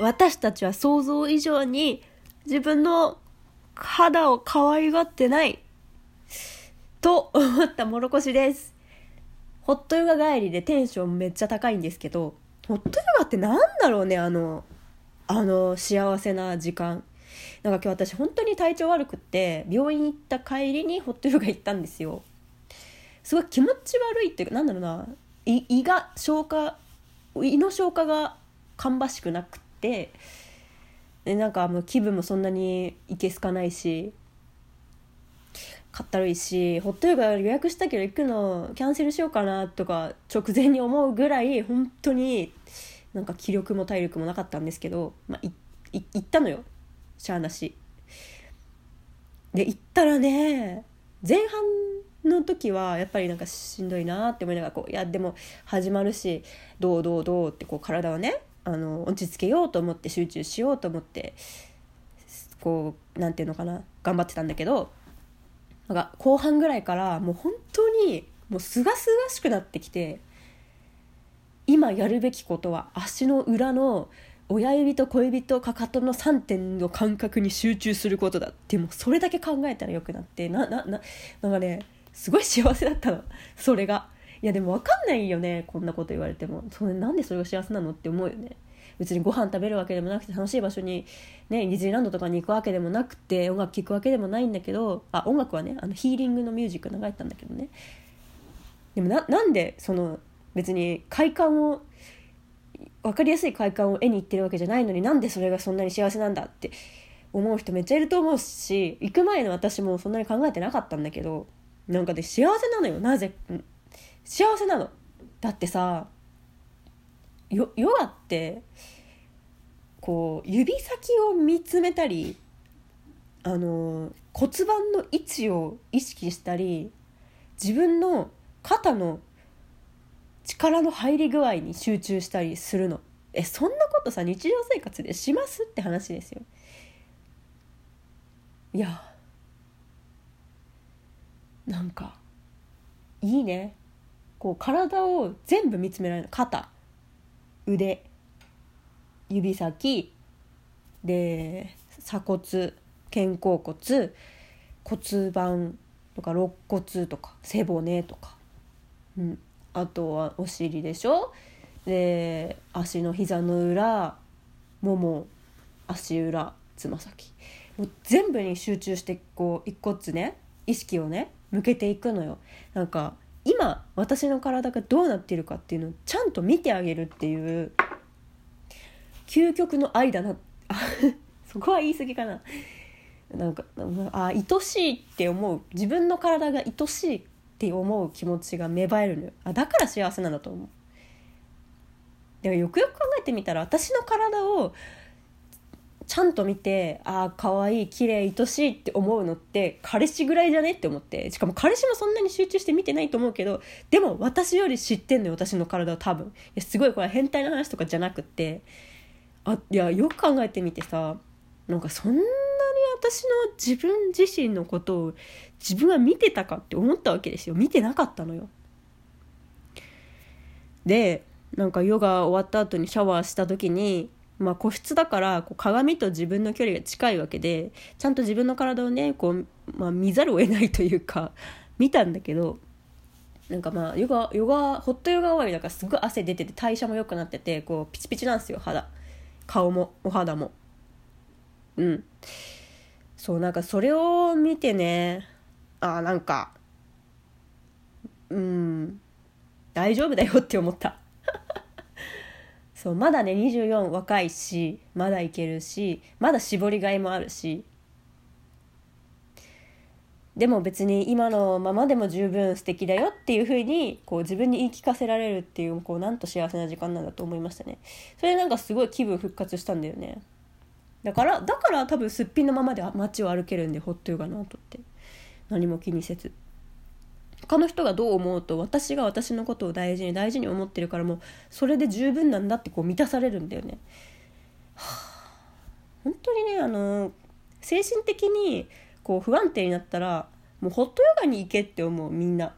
私たちは想像以上に自分の肌を可愛がってないと思ったもろこしです。ホットヨガ帰りでテンションめっちゃ高いんですけどホットヨガってなんだろうねあのあの幸せな時間。なんか今日私本当に体調悪くって病院行った帰りにホットヨガ行ったんですよ。すごい気持ち悪いっていうかなんだろうな。胃が消化胃の消化が芳しくなくってでなんかもう気分もそんなにいけすかないしかったるいしホットヨガ予約したけど行くのキャンセルしようかなとか直前に思うぐらい本当になんか気力も体力もなかったんですけど、まあ、いい行ったのよしゃあなし。で行ったらね前半の時はやっぱりなんかしんどいなって思いながらこういやでも始まるしどうどうどうってこう体をねあの落ち着けようと思って集中しようと思ってこうなんていうのかな頑張ってたんだけどなんか後半ぐらいからもう本当にもうすがすがしくなってきて今やるべきことは足の裏の親指と小指とかかとの3点の感覚に集中することだでもうそれだけ考えたらよくなってななななんかねすごい幸せだったの。それが。いやでも分かんないよねこんなこと言われても。それなんでそれが幸せなのって思うよね。別にご飯食べるわけでもなくて楽しい場所にねディズニーランドとかに行くわけでもなくて音楽聴くわけでもないんだけどあ音楽はねあのヒーリングのミュージック流れたんだけどね。でもななんでその別に快感を分かりやすい快感を絵に入ってるわけじゃないのになんでそれがそんなに幸せなんだって思う人めっちゃいると思うし行く前の私もそんなに考えてなかったんだけどなんかで幸せなのよなぜ？幸せなの。だってさヨヨガってこう指先を見つめたりあの骨盤の位置を意識したり自分の肩の力の入り具合に集中したりするの。えそんなことさ日常生活でしますって話ですよ。いやなんかいいね。こう体を全部見つめられる肩。腕。指先。で鎖骨。肩甲骨。骨盤とか肋骨とか。背骨とか、うん、あとはお尻でしょ。で足の膝の裏。もも。足裏。つま先。もう全部に集中してこう一個ずつね。意識をね。向けていくのよ。なんか今私の体がどうなっているかっていうのをちゃんと見てあげるっていう究極の愛だな。そこは言い過ぎかな。なんかあ愛しいって思う。自分の体が愛しいって思う気持ちが芽生えるのよ。あだから幸せなんだと思う。でもよくよく考えてみたら私の体をちゃんと見てああ可愛い綺麗愛しいって思うのって彼氏ぐらいじゃね？って思って。しかも彼氏もそんなに集中して見てないと思うけどでも私より知ってんのよ私の体を多分。いやすごいこれ変態の話とかじゃなくって。あいやよく考えてみてさなんかそんなに私の自分自身のことを自分は見てたかって思ったわけですよ。見てなかったのよ。でなんかヨガ終わった後にシャワーした時にまあ、個室だからこう鏡と自分の距離が近いわけでちゃんと自分の体をねこう、まあ、見ざるを得ないというか見たんだけどなんかまあヨガヨガホットヨガ終わりだからすごい汗出てて代謝も良くなっててこうピチピチなんですよ肌。顔もお肌も。うん。そうなんかそれを見てねあなんかうん大丈夫だよって思った。そうまだね24若いしまだいけるしまだ絞りがいもあるし。でも別に今のままでも十分素敵だよっていうふうにこう自分に言い聞かせられるっていうこうなんと幸せな時間なんだと思いましたね。それなんかすごい気分復活したんだよね。だからだから多分すっぴんのままで街を歩けるんでホットヨガの後って。何も気にせず。他の人がどう思うと私が私のことを大事に大事に思ってるからもうそれで十分なんだってこう満たされるんだよね。はあ、本当にねあの精神的にこう不安定になったらもうホットヨガに行けって思うみんな。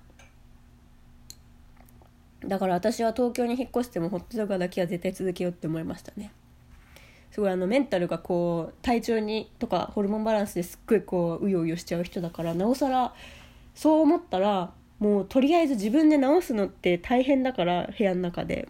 だから私は東京に引っ越してもホットヨガだけは絶対続けようって思いましたね。すごいあのメンタルがこう体調にとかホルモンバランスですっごいこううようよしちゃう人だからなおさらそう思ったらもうとりあえず自分で直すのって大変だから部屋の中で。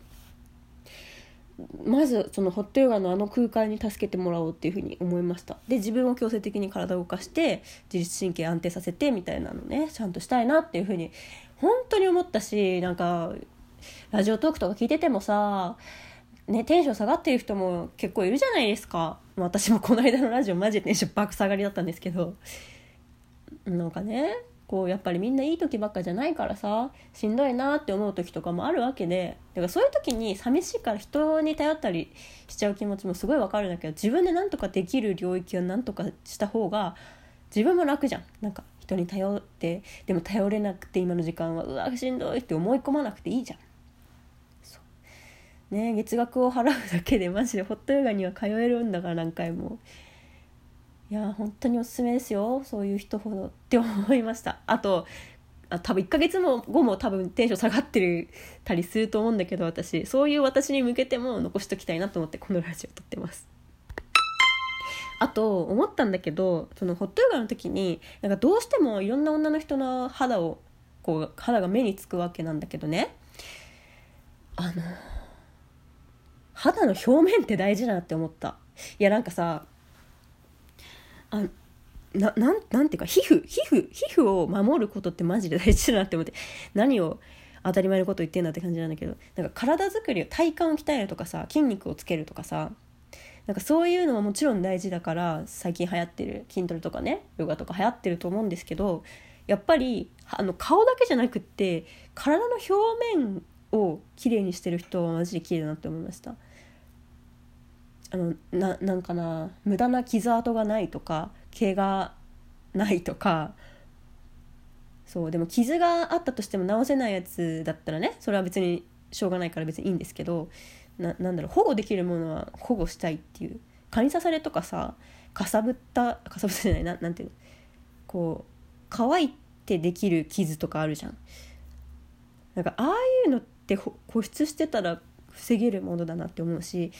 まずそのホットヨガのあの空間に助けてもらおうっていうふうに思いました。で自分を強制的に体を動かして自律神経安定させてみたいなのねちゃんとしたいなっていうふうに本当に思ったしなんかラジオトークとか聞いててもさね、テンション下がってる人も結構いるじゃないですか。私もこの間のラジオマジでテンション爆下がりだったんですけど。なんかねこうやっぱりみんないい時ばっかじゃないからさしんどいなって思う時とかもあるわけでだからそういう時に寂しいから人に頼ったりしちゃう気持ちもすごいわかるんだけど自分で何とかできる領域は何とかした方が自分も楽じゃん。なんか人に頼ってでも頼れなくて今の時間はうわしんどいって思い込まなくていいじゃん。ね月額を払うだけでマジでホットヨガには通えるんだから何回も。いや本当におすすめですよ。そういう人ほどって思いました。あとあ多分1ヶ月も後も多分テンション下がってるたりすると思うんだけど私。そういう私に向けても残しときたいなと思ってこのラジオ撮ってます。あと思ったんだけどそのホットヨガの時になんかどうしてもいろんな女の人の肌をこう肌が目につくわけなんだけどね。あの肌の表面って大事だなって思った。いやなんかさあななんなんていうか皮膚皮膚皮膚を守ることってマジで大事だなって思って何を当たり前のこと言ってんだって感じなんだけどなんか体作り体幹を鍛えるとかさ筋肉をつけるとかさなんかそういうのはもちろん大事だから最近流行ってる筋トレとかねヨガとか流行ってると思うんですけどやっぱりあの顔だけじゃなくって体の表面をきれいにしてる人はマジで綺麗だなって思いました。あのななんかな無駄な傷跡がないとか毛がないとか。そうでも傷があったとしても治せないやつだったらねそれは別にしょうがないから別にいいんですけどななんだろう保護できるものは保護したいっていう。蚊に刺されとかさかさぶったかさぶったじゃないななんていうの？こう乾いてできる傷とかあるじゃん。なんかああいうのって保湿してたら防げるものだなって思うし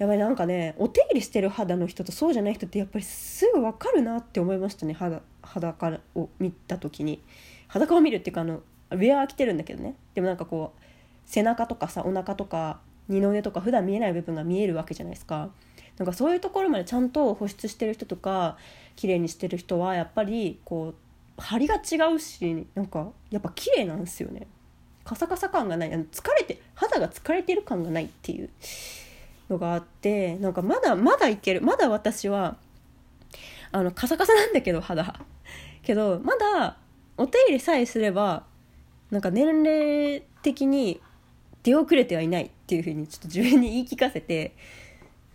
やばいなんかねお手入れしてる肌の人とそうじゃない人ってやっぱりすぐ分かるなって思いましたね。肌裸を見た時に。裸を見るっていうかあのウェア着てるんだけどね。でもなんかこう背中とかさお腹とか二の腕とか普段見えない部分が見えるわけじゃないですか。なんかそういうところまでちゃんと保湿してる人とか綺麗にしてる人はやっぱりこう張りが違うしなんかやっぱ綺麗なんですよね。カサカサ感がない。あの疲れて肌が疲れてる感がないっていう。のがあってなんかまだまだいける。まだ私はあのカサカサなんだけど肌。けどまだお手入れさえすればなんか年齢的に出遅れてはいないっていうふうにちょっと自分に言い聞かせて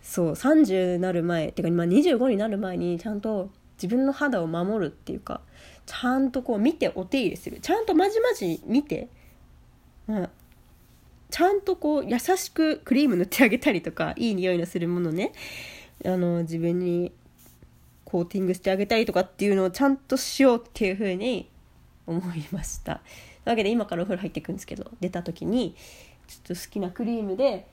そう30なる前っていうか、まあ、25になる前にちゃんと自分の肌を守るっていうかちゃんとこう見てお手入れする。ちゃんとまじまじ見て、まあ、ちゃんとこう優しくクリーム塗ってあげたりとか いい匂いのするものね。あの自分にコーティングしてあげたりとかっていうのをちゃんとしようっていうふうに思いました。というわけで今からお風呂入っていくんですけど出た時にちょっと好きなクリームで、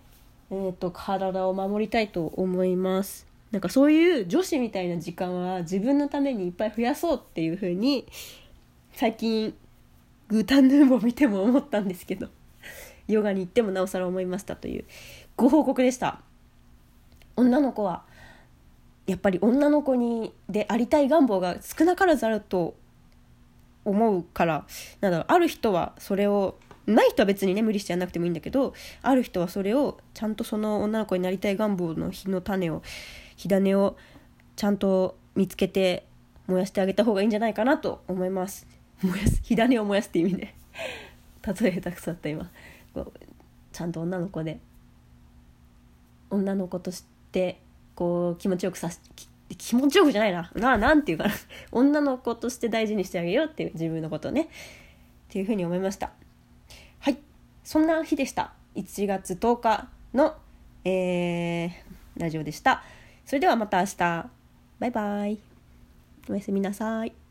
えーと、体を守りたいと思います。なんかそういう女子みたいな時間は自分のためにいっぱい増やそうっていうふうに最近グータンヌーボー見ても思ったんですけど。ヨガに行ってもなおさら思いましたというご報告でした。女の子はやっぱり女の子にでありたい願望が少なからずあると思うからなんだろうある人はそれをない人は別にね無理してやんなくてもいいんだけどある人はそれをちゃんとその女の子になりたい願望の火の種を火種をちゃんと見つけて燃やしてあげた方がいいんじゃないかなと思います。燃やす火種を燃やすって意味で。例え下手くそだった今。ちゃんと女の子で。女の子としてこう気持ちよくさ気持ちよくじゃないな。ななんていうかな。女の子として大事にしてあげようっていう自分のことをね。っていうふうに思いました。はい。そんな日でした。1月10日の、えー、ラジオでした。それではまた明日。バイバイ。おやすみなさい。